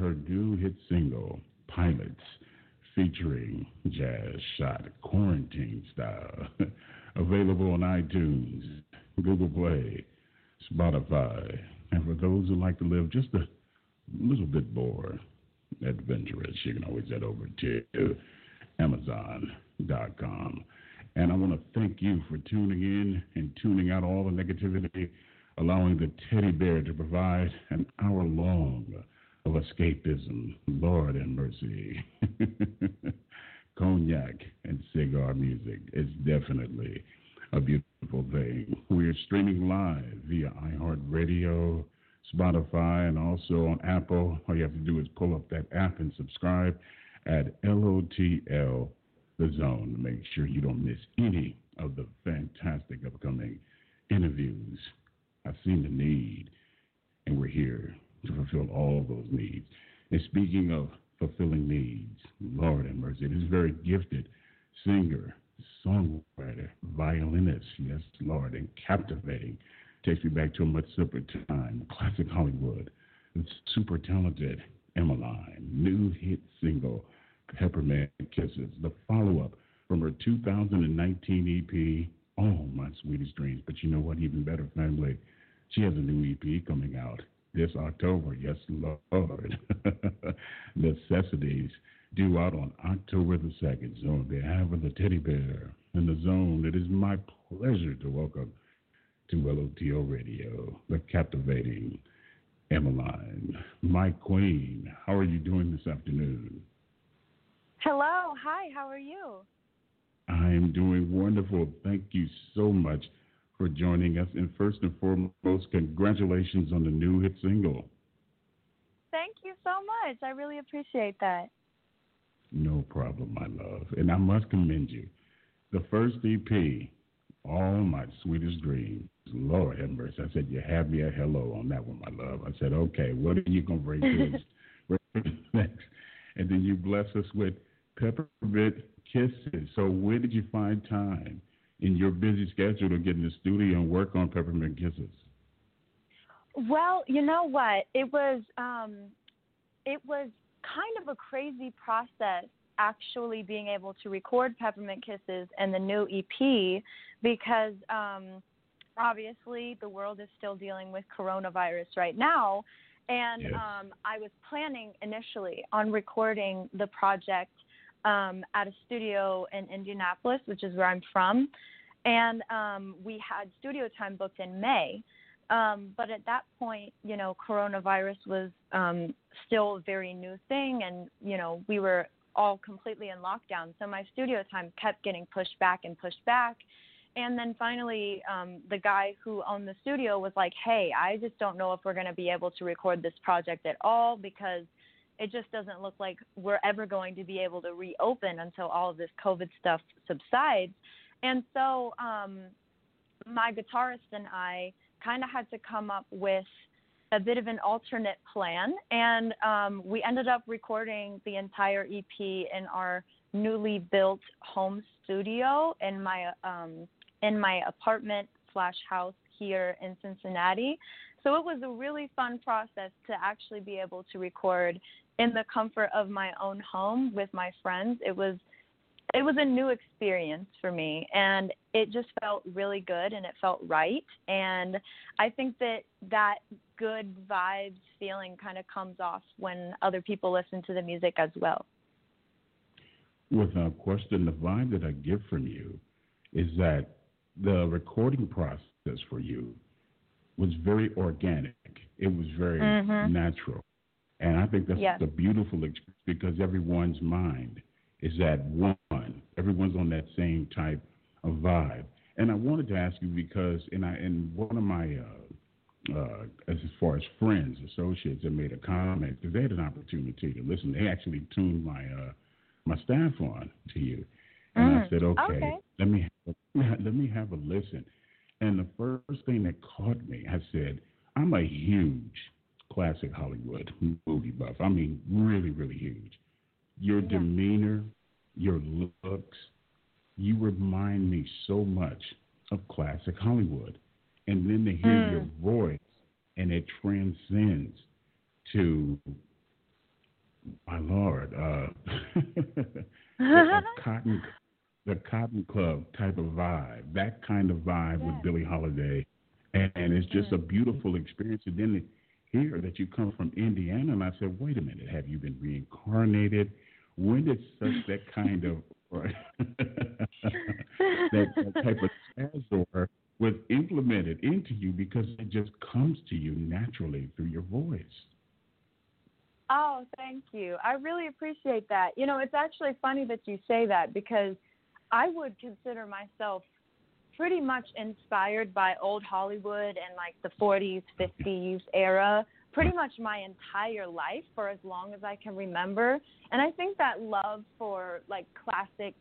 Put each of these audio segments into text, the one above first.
Her new hit single, Pilots, featuring Jazz Shot Quarantine Style. Available on iTunes, Google Play, Spotify. And for those who like to live just a little bit more adventurous, you can always head over to Amazon.com. And I want to thank you for tuning in and tuning out all the negativity, allowing the teddy bear to provide an hour long of escapism. Lord and mercy. Cognac and cigar music is definitely a beautiful thing. We are streaming live via iHeartRadio, Spotify, and also on Apple. All you have to do is pull up that app and subscribe at LOTL The Zone. Make sure you don't miss any of the fantastic upcoming interviews. I've seen the need, and we're here to fulfill all those needs. And speaking of fulfilling needs, Lord have mercy, this very gifted singer, songwriter, violinist, yes, Lord, and captivating. Takes me back to a much simpler time, classic Hollywood. Super talented Emmaline, new hit single, Peppermint Kisses, the follow up from her 2019 EP, Oh My Sweetest Dreams. But you know what? Even better, family, she has a new EP coming out this October. Yes, Lord. Necessities due out on October the 2nd. So, on behalf of the teddy bear in the zone, it is my pleasure to welcome to LOTL Radio the captivating Emmaline, my queen. How are you doing this afternoon? Hello. Hi. How are you? I am doing wonderful. Thank you so much for joining us. And first and foremost, congratulations on the new hit single. Thank you so much. I really appreciate that. No problem, my love. And I must commend you. The first EP, All My Sweetest Dreams. Lord have mercy. I said, You have me a hello on that one, my love. I said, Okay, what are you going to bring to us next? And then you bless us with Peppermint Kisses. So, where did you find time in your busy schedule to get in the studio and work on Peppermint Kisses? Well, you know what? It was um, it was kind of a crazy process actually being able to record Peppermint Kisses and the new EP because um, obviously the world is still dealing with coronavirus right now. And Yes. um, I was planning initially on recording the project um, at a studio in Indianapolis, which is where I'm from. And um, we had studio time booked in May. Um, but at that point, you know, coronavirus was um, still a very new thing, and you know, we were all completely in lockdown. So my studio time kept getting pushed back and pushed back. And then finally, um, the guy who owned the studio was like, "Hey, I just don't know if we're going to be able to record this project at all because it just doesn't look like we're ever going to be able to reopen until all of this COVID stuff subsides." And so, um, my guitarist and I kind of had to come up with a bit of an alternate plan, and um, we ended up recording the entire EP in our newly built home studio in my um, in my apartment slash house here in Cincinnati. So it was a really fun process to actually be able to record in the comfort of my own home with my friends. It was it was a new experience for me and it just felt really good and it felt right and i think that that good vibes feeling kind of comes off when other people listen to the music as well without question the vibe that i get from you is that the recording process for you was very organic it was very mm-hmm. natural and i think that's yes. a beautiful experience because everyone's mind is at one. Everyone's on that same type of vibe. And I wanted to ask you because in I in one of my uh, uh, as far as friends, associates that made a comment because they had an opportunity to listen. They actually tuned my uh, my staff on to you, and mm. I said, okay, okay, let me have a, let me have a listen. And the first thing that caught me, I said, I'm a huge classic Hollywood movie buff. I mean, really, really huge your yeah. demeanor, your looks, you remind me so much of classic Hollywood. And then to hear mm. your voice and it transcends to my lord, uh, the, cotton the Cotton Club type of vibe, that kind of vibe with Billie Holiday, and, and it's just mm. a beautiful experience. And then hear that you come from Indiana, and I said, wait a minute, have you been reincarnated? when did such that kind of that, that, type of azor was implemented into you because it just comes to you naturally through your voice? Oh, thank you. I really appreciate that. You know, it's actually funny that you say that because I would consider myself pretty much inspired by old Hollywood and like the 40s, 50s era pretty much my entire life for as long as I can remember. And I think that love for like classic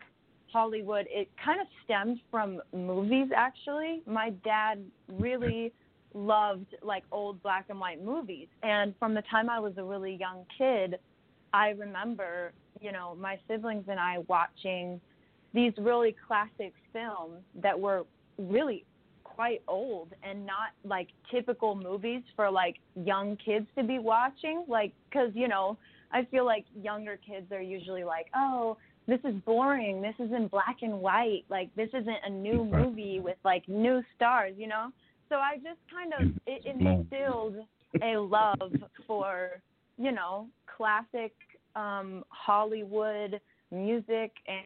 Hollywood, it kind of stemmed from movies actually. My dad really loved like old black and white movies. And from the time I was a really young kid, I remember, you know, my siblings and I watching these really classic films that were really quite old and not like typical movies for like young kids to be watching like cuz you know I feel like younger kids are usually like oh this is boring. This is in black and white. Like this isn't a new movie with like new stars you know? So I just kind of it instilled a love for you know classic um Hollywood music and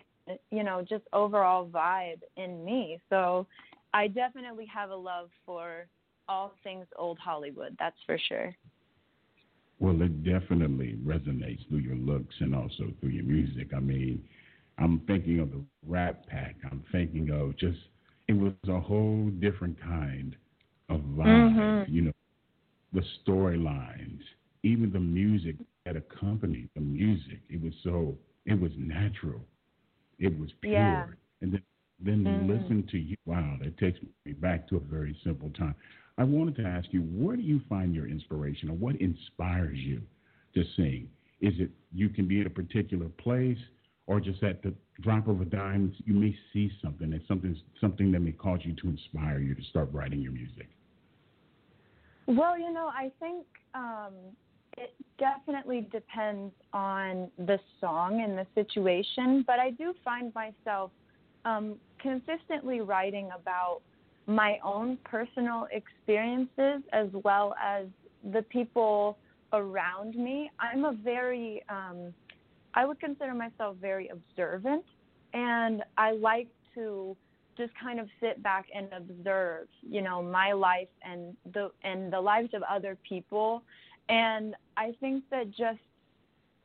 you know just overall vibe in me so I definitely have a love for all things old Hollywood. That's for sure. Well, it definitely resonates through your looks and also through your music. I mean, I'm thinking of the Rat Pack. I'm thinking of just it was a whole different kind of vibe. Mm-hmm. You know, the storylines, even the music that accompanied the music. It was so it was natural. It was pure. Yeah. And then then mm-hmm. listen to you. Wow, that takes me back to a very simple time. I wanted to ask you, where do you find your inspiration, or what inspires you to sing? Is it you can be at a particular place, or just at the drop of a dime, you may see something that something something that may cause you to inspire you to start writing your music? Well, you know, I think um, it definitely depends on the song and the situation, but I do find myself um, consistently writing about my own personal experiences as well as the people around me. I'm a very, um, I would consider myself very observant, and I like to just kind of sit back and observe, you know, my life and the and the lives of other people. And I think that just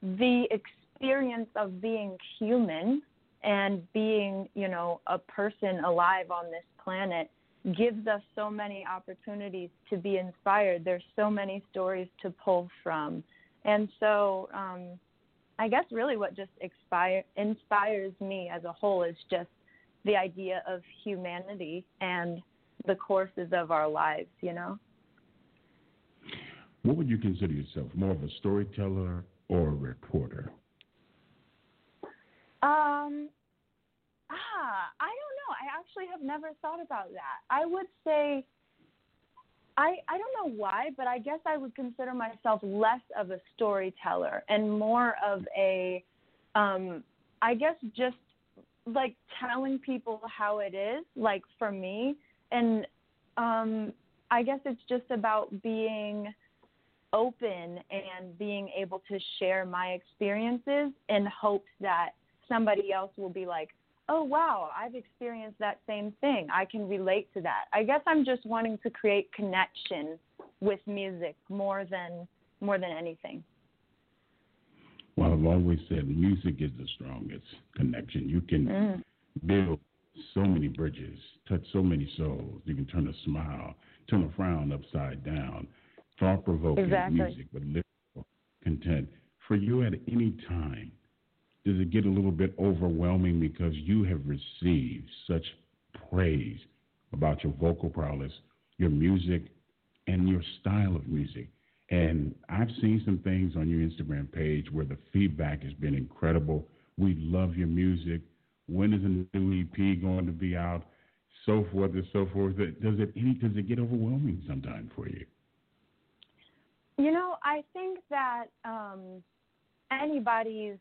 the experience of being human and being, you know, a person alive on this planet gives us so many opportunities to be inspired. There's so many stories to pull from. And so um, I guess really what just expire, inspires me as a whole is just the idea of humanity and the courses of our lives, you know? What would you consider yourself? More of a storyteller or a reporter? Um, ah, I don't know. I actually have never thought about that. I would say I I don't know why, but I guess I would consider myself less of a storyteller and more of a um I guess just like telling people how it is, like for me and um I guess it's just about being open and being able to share my experiences in hopes that somebody else will be like, oh, wow, I've experienced that same thing. I can relate to that. I guess I'm just wanting to create connection with music more than more than anything. Well, I've always said music is the strongest connection. You can mm. build so many bridges, touch so many souls. You can turn a smile, turn a frown upside down thought provoking exactly. music with lyrical content. For you at any time, does it get a little bit overwhelming because you have received such praise about your vocal prowess, your music, and your style of music? And I've seen some things on your Instagram page where the feedback has been incredible. We love your music. When is a new EP going to be out? So forth and so forth. Does it any does it get overwhelming sometimes for you? You know, I think that um, anybody's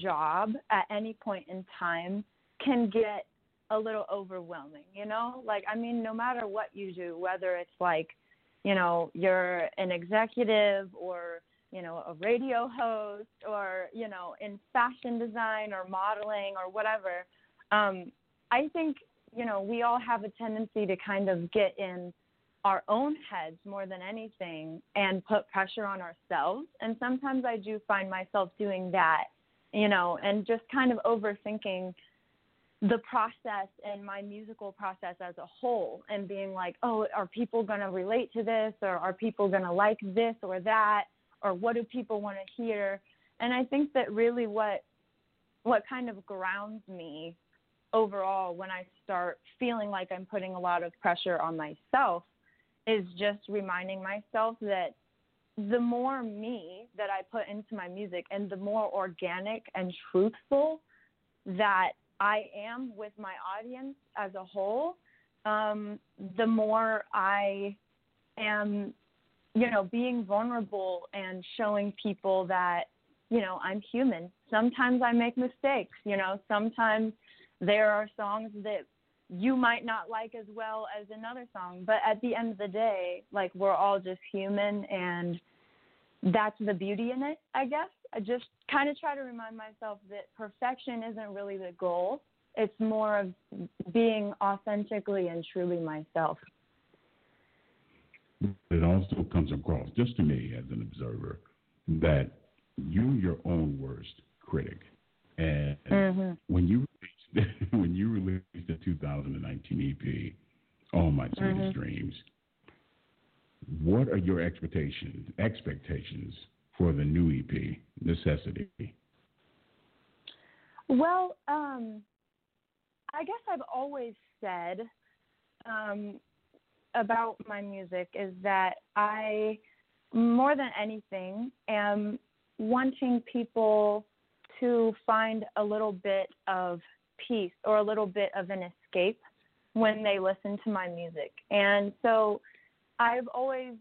job at any point in time can get a little overwhelming, you know? Like, I mean, no matter what you do, whether it's like, you know, you're an executive or, you know, a radio host or, you know, in fashion design or modeling or whatever, um, I think, you know, we all have a tendency to kind of get in our own heads more than anything and put pressure on ourselves. And sometimes I do find myself doing that, you know, and just kind of overthinking the process and my musical process as a whole and being like, oh, are people going to relate to this or are people going to like this or that or what do people want to hear? And I think that really what what kind of grounds me overall when I start feeling like I'm putting a lot of pressure on myself is just reminding myself that the more me that I put into my music and the more organic and truthful that I am with my audience as a whole, um, the more I am, you know, being vulnerable and showing people that, you know, I'm human. Sometimes I make mistakes, you know, sometimes there are songs that you might not like as well as another song. But at the end of the day, like we're all just human and that's the beauty in it, I guess. I just kind of try to remind myself that perfection isn't really the goal. It's more of being authentically and truly myself. It also comes across, just to me as an observer, that you're your own worst critic. And mm-hmm. when you when you released the 2019 EP, "All My Sweetest mm-hmm. Dreams," what are your expectations expectations for the new EP, Necessity? Well, um, I guess I've always said um, about my music is that I, more than anything, am wanting people to find a little bit of peace or a little bit of an escape when they listen to my music. And so I've always,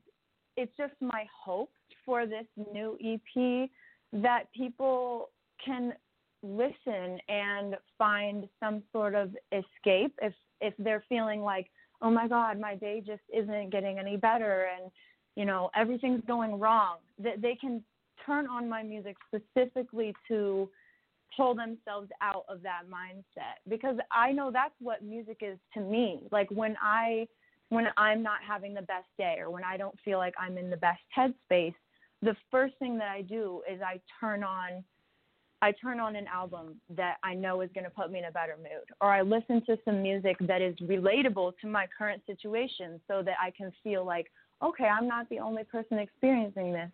it's just my hope for this new EP that people can listen and find some sort of escape if if they're feeling like oh my god my day just isn't getting any better and you know everything's going wrong that they can turn on my music specifically to pull themselves out of that mindset because I know that's what music is to me. Like when I when I'm not having the best day or when I don't feel like I'm in the best headspace, the first thing that I do is I turn on I turn on an album that I know is going to put me in a better mood or I listen to some music that is relatable to my current situation so that I can feel like okay, I'm not the only person experiencing this.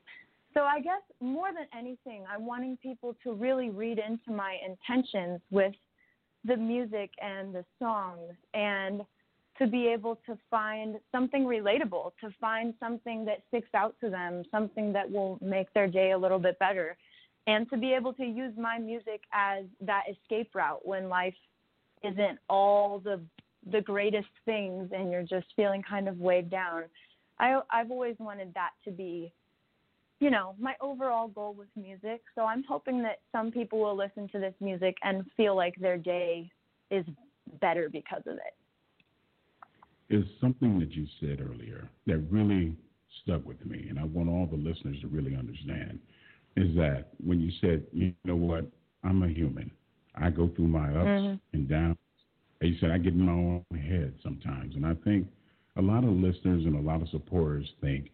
So I guess more than anything, I'm wanting people to really read into my intentions with the music and the songs and to be able to find something relatable, to find something that sticks out to them, something that will make their day a little bit better, and to be able to use my music as that escape route when life isn't all the the greatest things and you're just feeling kind of weighed down. I I've always wanted that to be you know, my overall goal with music. So I'm hoping that some people will listen to this music and feel like their day is better because of it. Is something that you said earlier that really stuck with me, and I want all the listeners to really understand, is that when you said, you know what, I'm a human. I go through my ups mm-hmm. and downs. And you said I get in my own head sometimes, and I think a lot of listeners and a lot of supporters think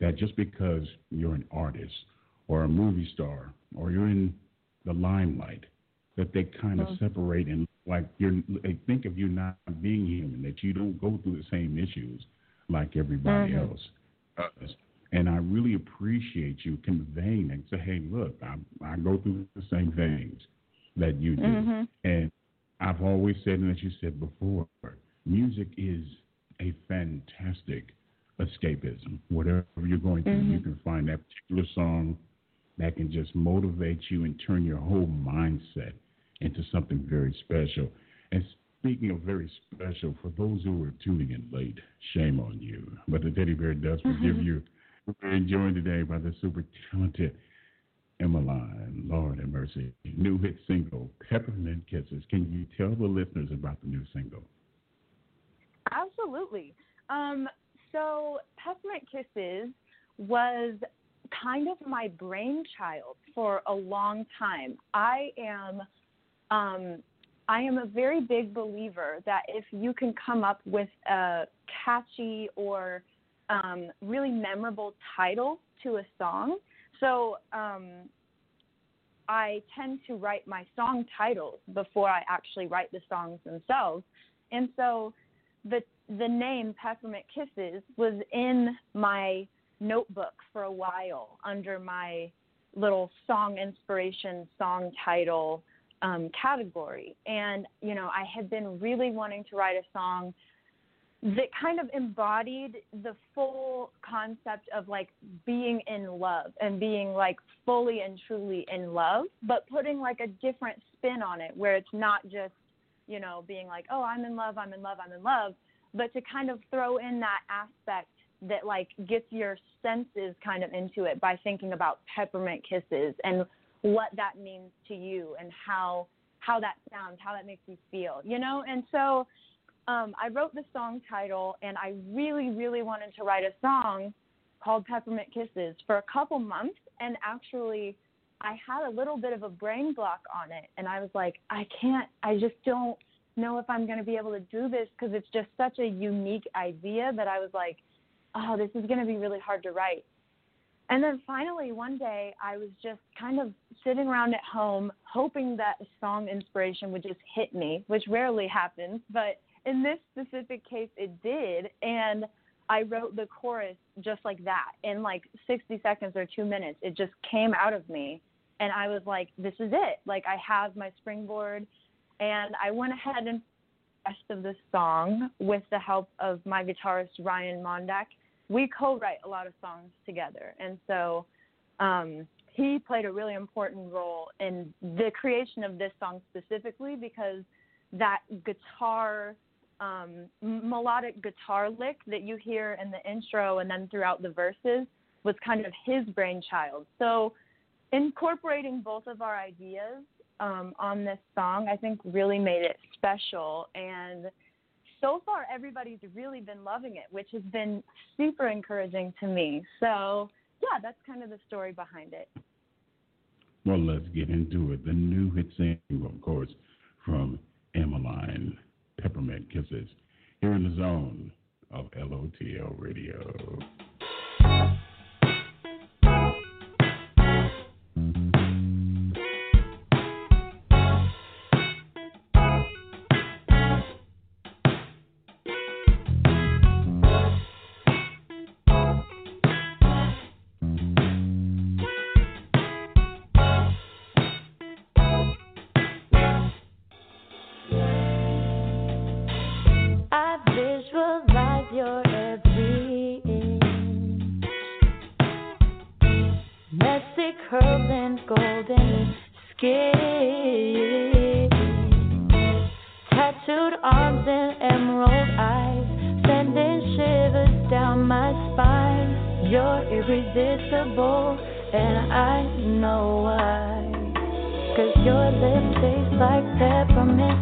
that just because you're an artist or a movie star or you're in the limelight, that they kind of mm-hmm. separate and like you're they think of you not being human, that you don't go through the same issues like everybody mm-hmm. else does. And I really appreciate you conveying and say, hey, look, I, I go through the same things that you do. Mm-hmm. And I've always said, and as you said before, music is a fantastic escapism. Whatever you're going through, mm-hmm. you can find that particular song that can just motivate you and turn your whole mindset into something very special. And speaking of very special, for those who are tuning in late, shame on you. But the teddy bear does forgive you. We're joined today by the super talented Emmaline, Lord have mercy, new hit single, Peppermint Kisses. Can you tell the listeners about the new single? Absolutely. Um, so, Peppermint Kisses was kind of my brainchild for a long time. I am um, I am a very big believer that if you can come up with a catchy or um, really memorable title to a song, so um, I tend to write my song titles before I actually write the songs themselves, and so the the name Peppermint Kisses was in my notebook for a while under my little song inspiration song title um, category. And, you know, I had been really wanting to write a song that kind of embodied the full concept of like being in love and being like fully and truly in love, but putting like a different spin on it where it's not just, you know, being like, oh, I'm in love, I'm in love, I'm in love, but to kind of throw in that aspect that like gets your senses kind of into it by thinking about peppermint kisses and what that means to you and how how that sounds, how that makes you feel, you know? And so um, I wrote the song title and I really, really wanted to write a song called Peppermint Kisses for a couple months and actually I had a little bit of a brain block on it and I was like, I can't I just don't know if I'm going to be able to do this because it's just such a unique idea that I was like, oh, this is going to be really hard to write. And then finally, one day, I was just kind of sitting around at home, hoping that song inspiration would just hit me, which rarely happens. But in this specific case, it did. And I wrote the chorus just like that in like 60 seconds or two minutes. It just came out of me. And I was like, this is it. Like, I have my springboard. And I went ahead and rest of the song with the help of my guitarist Ryan Mondak we co-write a lot of songs together, and so um, he played a really important role in the creation of this song specifically because that guitar um, melodic guitar lick that you hear in the intro and then throughout the verses was kind of his brainchild. So incorporating both of our ideas um, on this song, I think, really made it special and so far everybody's really been loving it, which has been super encouraging to me. So, yeah, that's kind of the story behind it. Well, let's get into it. The new hit single, of course, from Emmaline, Peppermint Kisses, here in the zone of LOTL Radio. And I know why. Cause your lips taste like peppermint.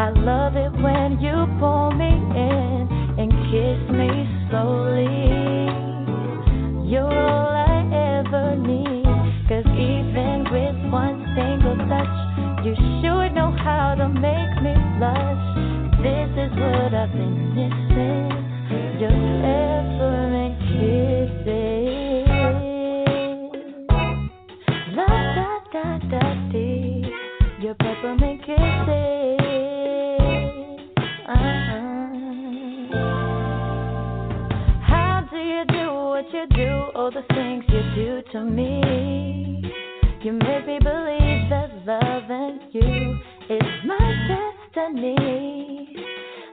I love it when you pull me in and kiss me slowly. You're all I ever need. Cause even with one single touch, you sure know how to make me blush. This is what I've been missing.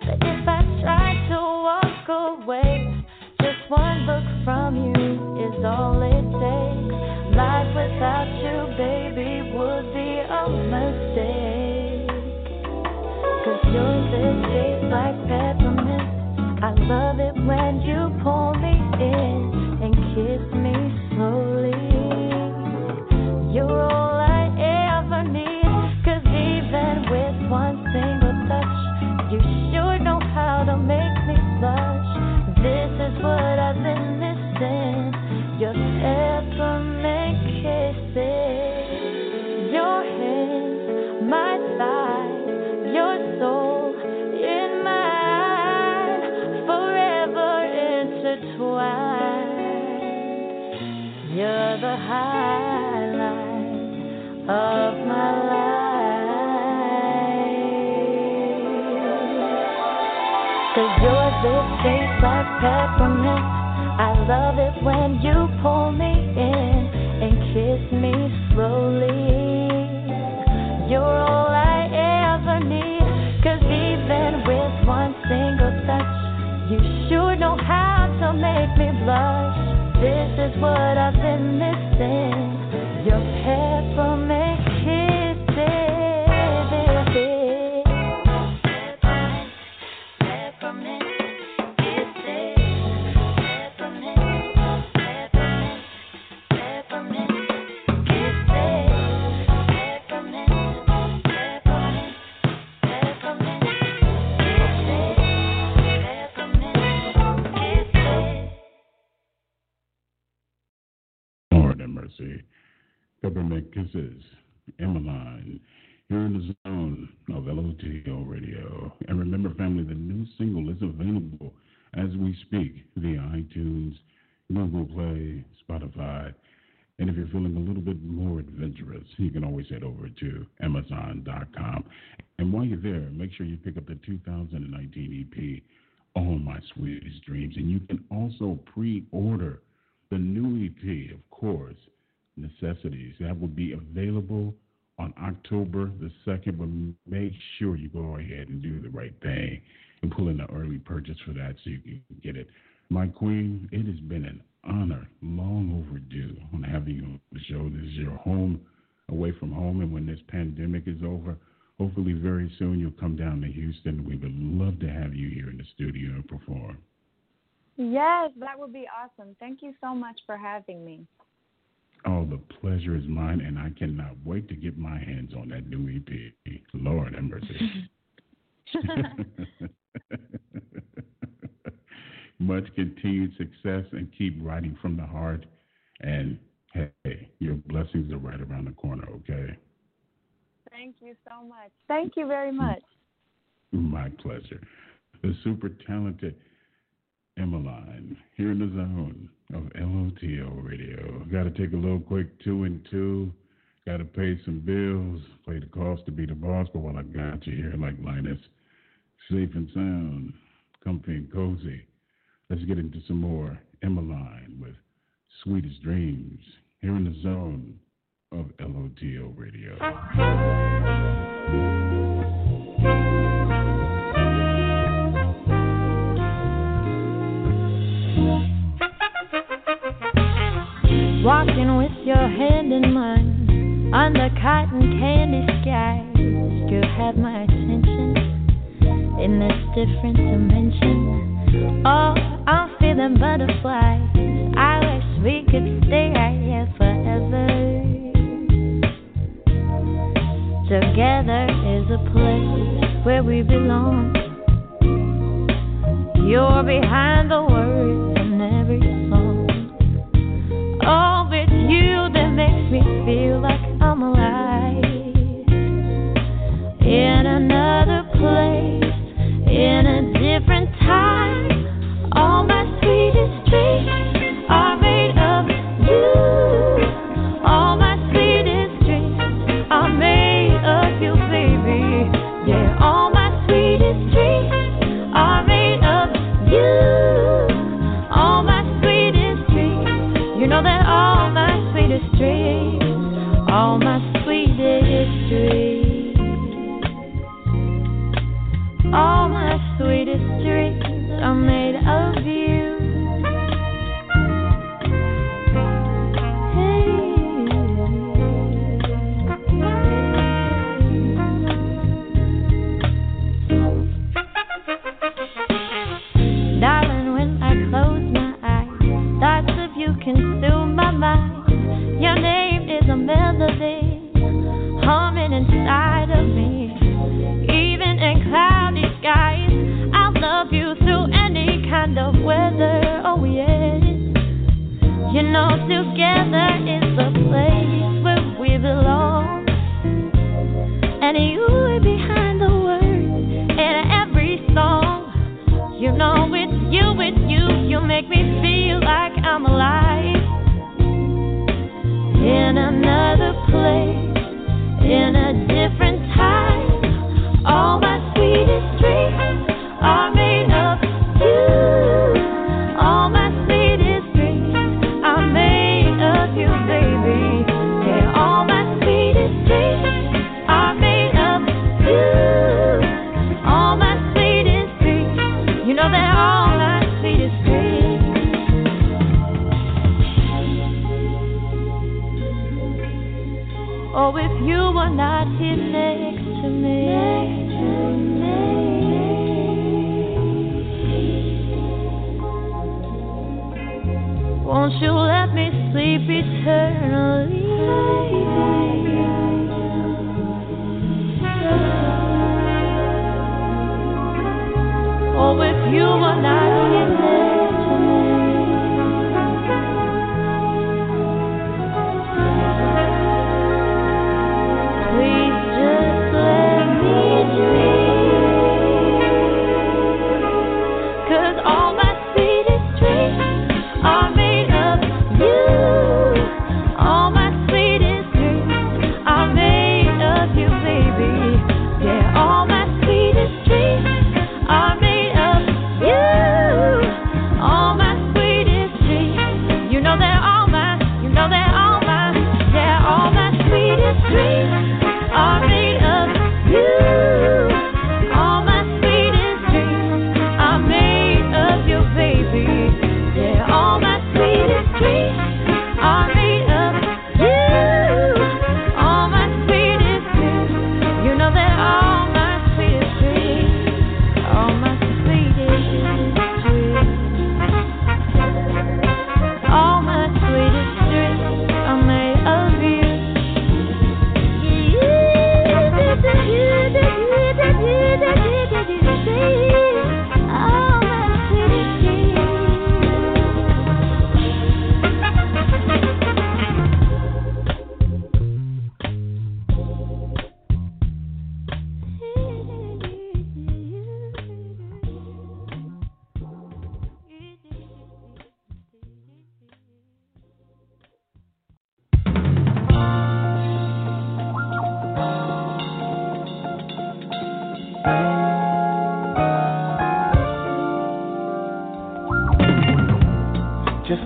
But if I to walk away, just one look from you is all it takes. Life without you, baby, would be a like peppermint. I love it when you pull me in and kiss me Have. Peppermint Kisses, Emmaline, here in the zone of LOTL Radio. And remember, family, the new single is available as we speak via iTunes, Google Play, Spotify. And if you're feeling a little bit more adventurous, you can always head over to Amazon.com. And while you're there, make sure you pick up the 2019 EP, All My Sweetest Dreams. And you can also pre order the new EP, of course, Necessities. That will be available on October the 2nd, but make sure you go ahead and do the right thing and pull in the early purchase for that so you can get it. My queen, it has been an honor, long overdue, on having you on the show. This is your home away from home, and when this pandemic is over, hopefully very soon you'll come down to Houston. We would love to have you here in the studio and perform. Yes, that would be awesome. Thank you so much for having me. Oh, the pleasure is mine, and I cannot wait to get my hands on that new EP. Lord have mercy. Much continued success and keep writing from the heart. And hey, your blessings are right around the corner, okay? Thank you so much. Thank you very much. My pleasure. The super talented Emmaline here in the zone of LOTL Radio. Got to take a little quick two and two. Got to pay some bills, pay the cost to be the boss. But while I got you here, like Linus, safe and sound, comfy and cozy, let's get into some more Emmaline with Sweetest Dreams here in the zone of LOTL Radio. your hand in mine under cotton candy skies. You have my attention in this different dimension. Oh, I'm feeling butterflies. I wish we could stay right here forever. Together is a place where we belong. You're behind the words in every song. Oh.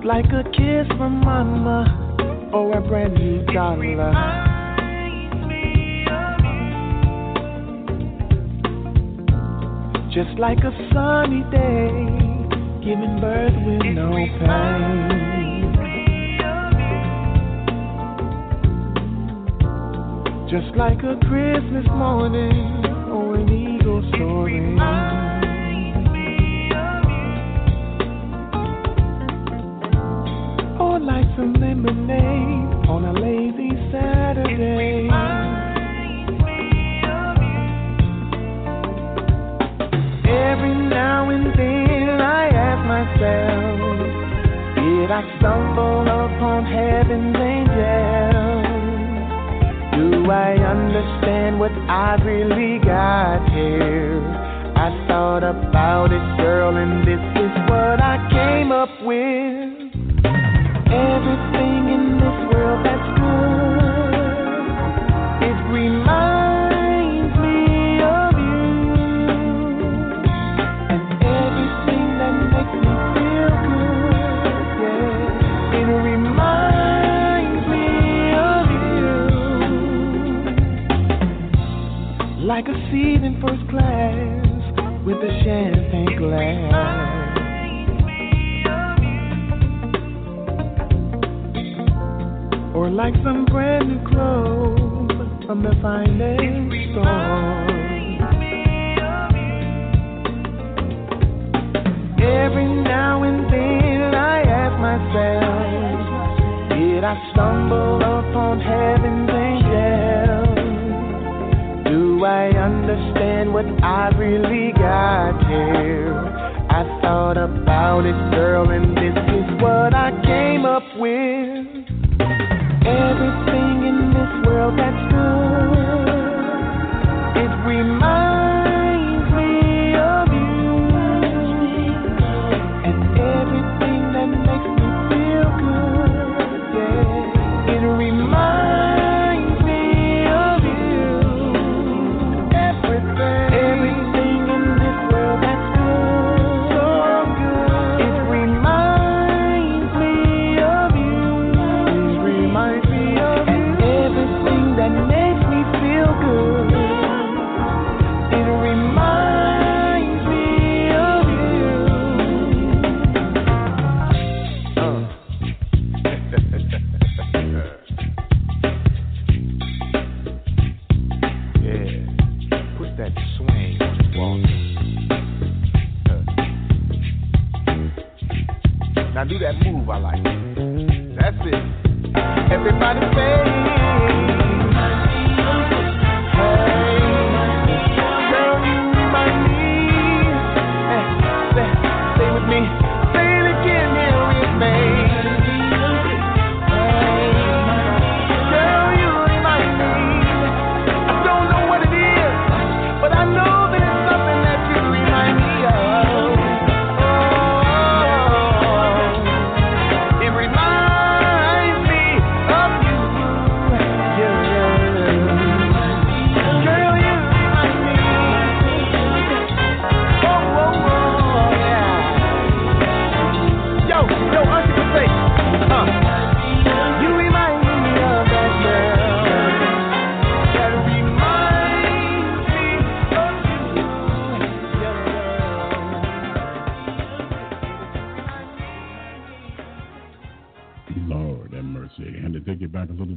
like a kiss from mama or a brand new dollar. Just like a sunny day, giving birth with it no pain. Just like a Christmas morning or an eagle soaring. on a lazy Saturday. Every now and then I ask myself, did I stumble upon heaven's angel? Do I understand what I really got here? I thought about it, girl, and this is what I came up with. In this the finest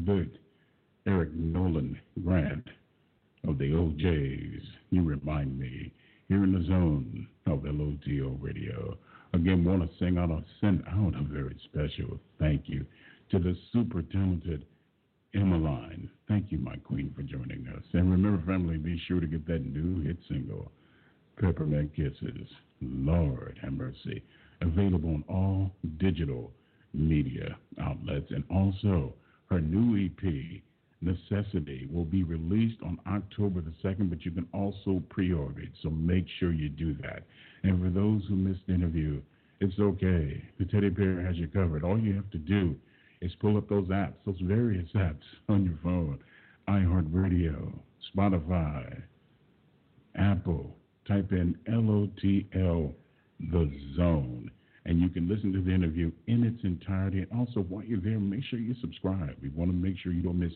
Eric Nolan Grant of the OJs, you remind me, here in the zone of LOTL Radio. Again, want to sing out or send out a very special thank you to the super talented Emmaline. Thank you, my queen, for joining us. And remember, family, be sure to get that new hit single, Peppermint Kisses. Lord have mercy. Available on all digital media outlets. And also, her new EP, Necessity, will be released on October the 2nd, but you can also pre order it. So make sure you do that. And for those who missed the interview, it's okay. The Teddy Bear has you covered. All you have to do is pull up those apps, those various apps on your phone iHeartRadio, Spotify, Apple. Type in LOTL, The Zone, and you can listen to the interview in its entirety. And also, while you're there, make sure you subscribe. We want to make sure you don't miss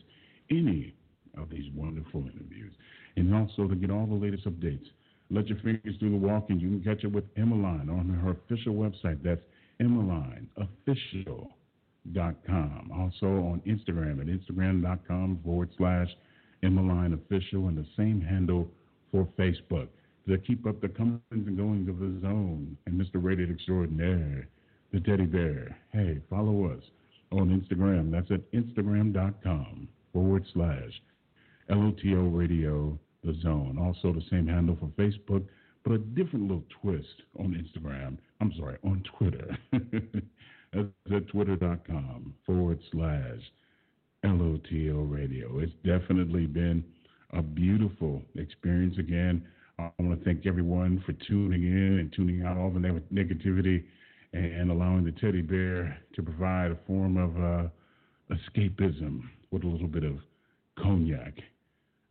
any of these wonderful interviews. And also to get all the latest updates, let your fingers do the walking. You can catch up with Emmaline on her official website. That's EmmalineOfficial.com. Also on Instagram at Instagram.com forward slash Emmaline Official and the same handle for Facebook. To keep up the comings and goings of the zone and Mr. Rated Extraordinaire, the teddy bear. Hey, follow us on Instagram. That's at Instagram.com forward slash LOTL Radio The Zone. Also, the same handle for Facebook, but a different little twist on Instagram. I'm sorry, on Twitter. That's at twitter.com forward slash LOTL radio. It's definitely been a beautiful experience again. I want to thank everyone for tuning in and tuning out all the negativity and allowing the teddy bear to provide a form of uh, escapism with a little bit of cognac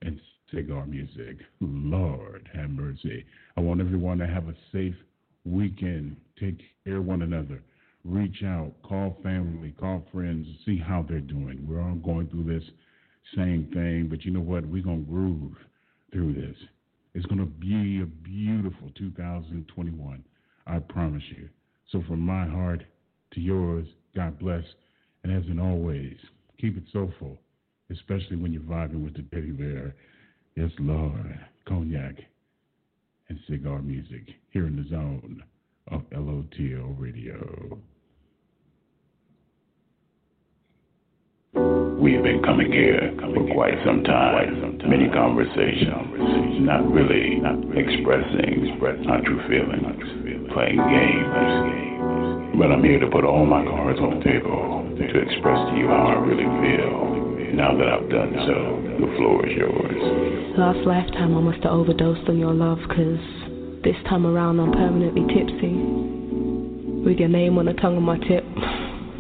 and cigar music. Lord have mercy. I want everyone to have a safe weekend. Take care one another. Reach out, call family, call friends, see how they're doing. We're all going through this same thing, but you know what? We're going to groove through this. It's going to be a beautiful 2021. I promise you. So, from my heart to yours, God bless. And as in always, keep it soulful, especially when you're vibing with the teddy bear. Yes, Lord. Cognac and cigar music here in the zone of LOTL Radio. We have been coming here for quite some time. Many conversations, not really expressing our true feelings, playing games. But I'm here to put all my cards on the table to express to you how I really feel. Now that I've done so, the floor is yours. Last lifetime, I must have overdosed on your love, cause this time around I'm permanently tipsy. With your name on the tongue of my tip.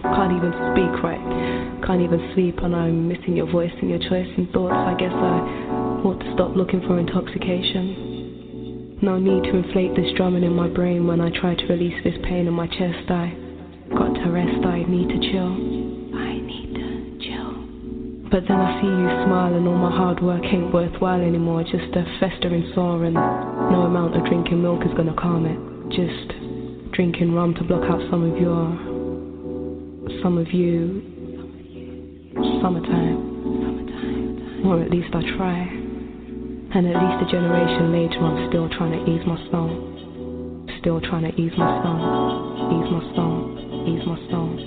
Can't even speak right. Can't even sleep, and I'm missing your voice and your choice and thoughts. I guess I ought to stop looking for intoxication. No need to inflate this drumming in my brain when I try to release this pain in my chest. I got to rest, I need to chill. I need to chill. But then I see you smile, and all my hard work ain't worthwhile anymore. Just a festering sore, and no amount of drinking milk is gonna calm it. Just drinking rum to block out some of your some of you summertime. Or at least I try. And at least a generation later I'm still trying to ease my soul. Still trying to ease my soul. Ease my soul. Ease my soul.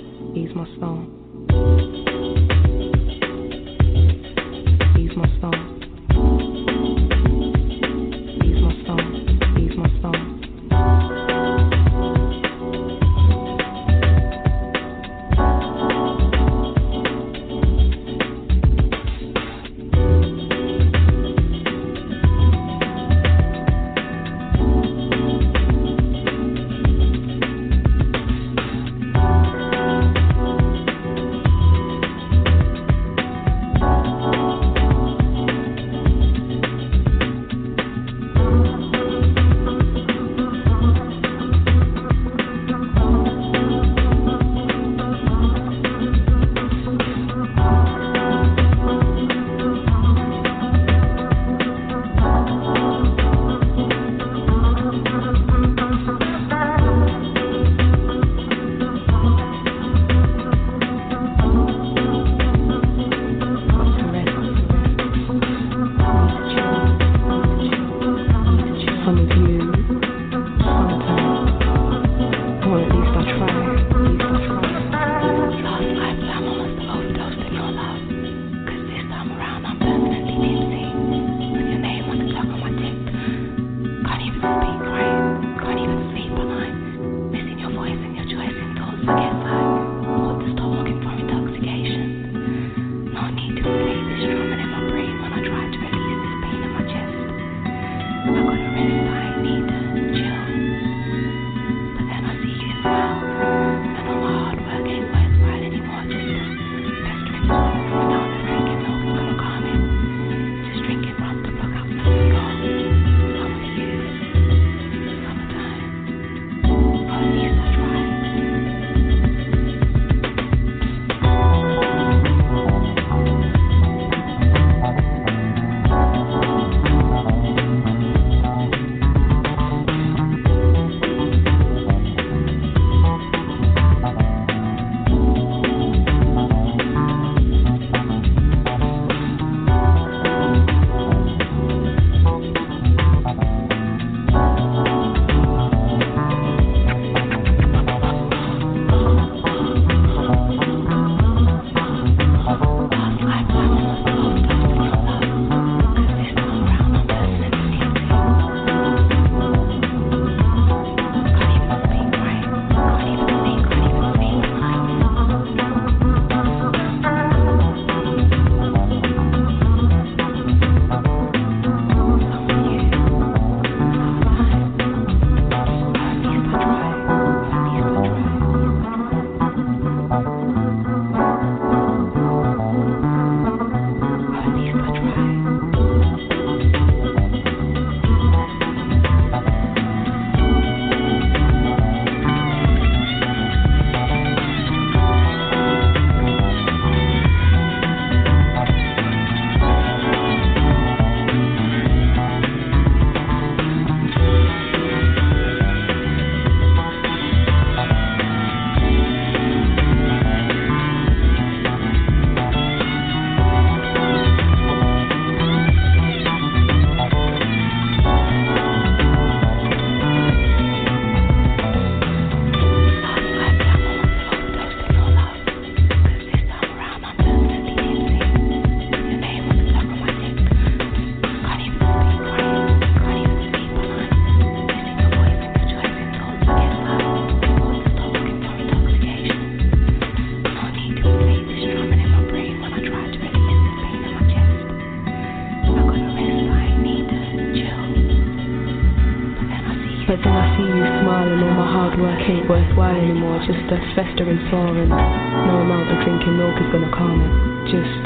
Worthwhile anymore. Just a festering sore, and no amount of drinking milk is gonna calm it. Just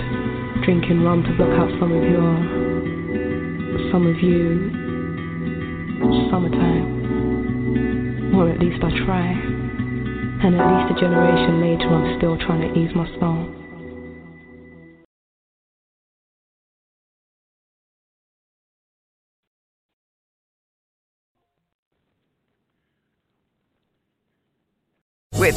drinking rum to block out some of your, some of you, summertime. Or at least I try. And at least a generation later, I'm still trying to ease my soul.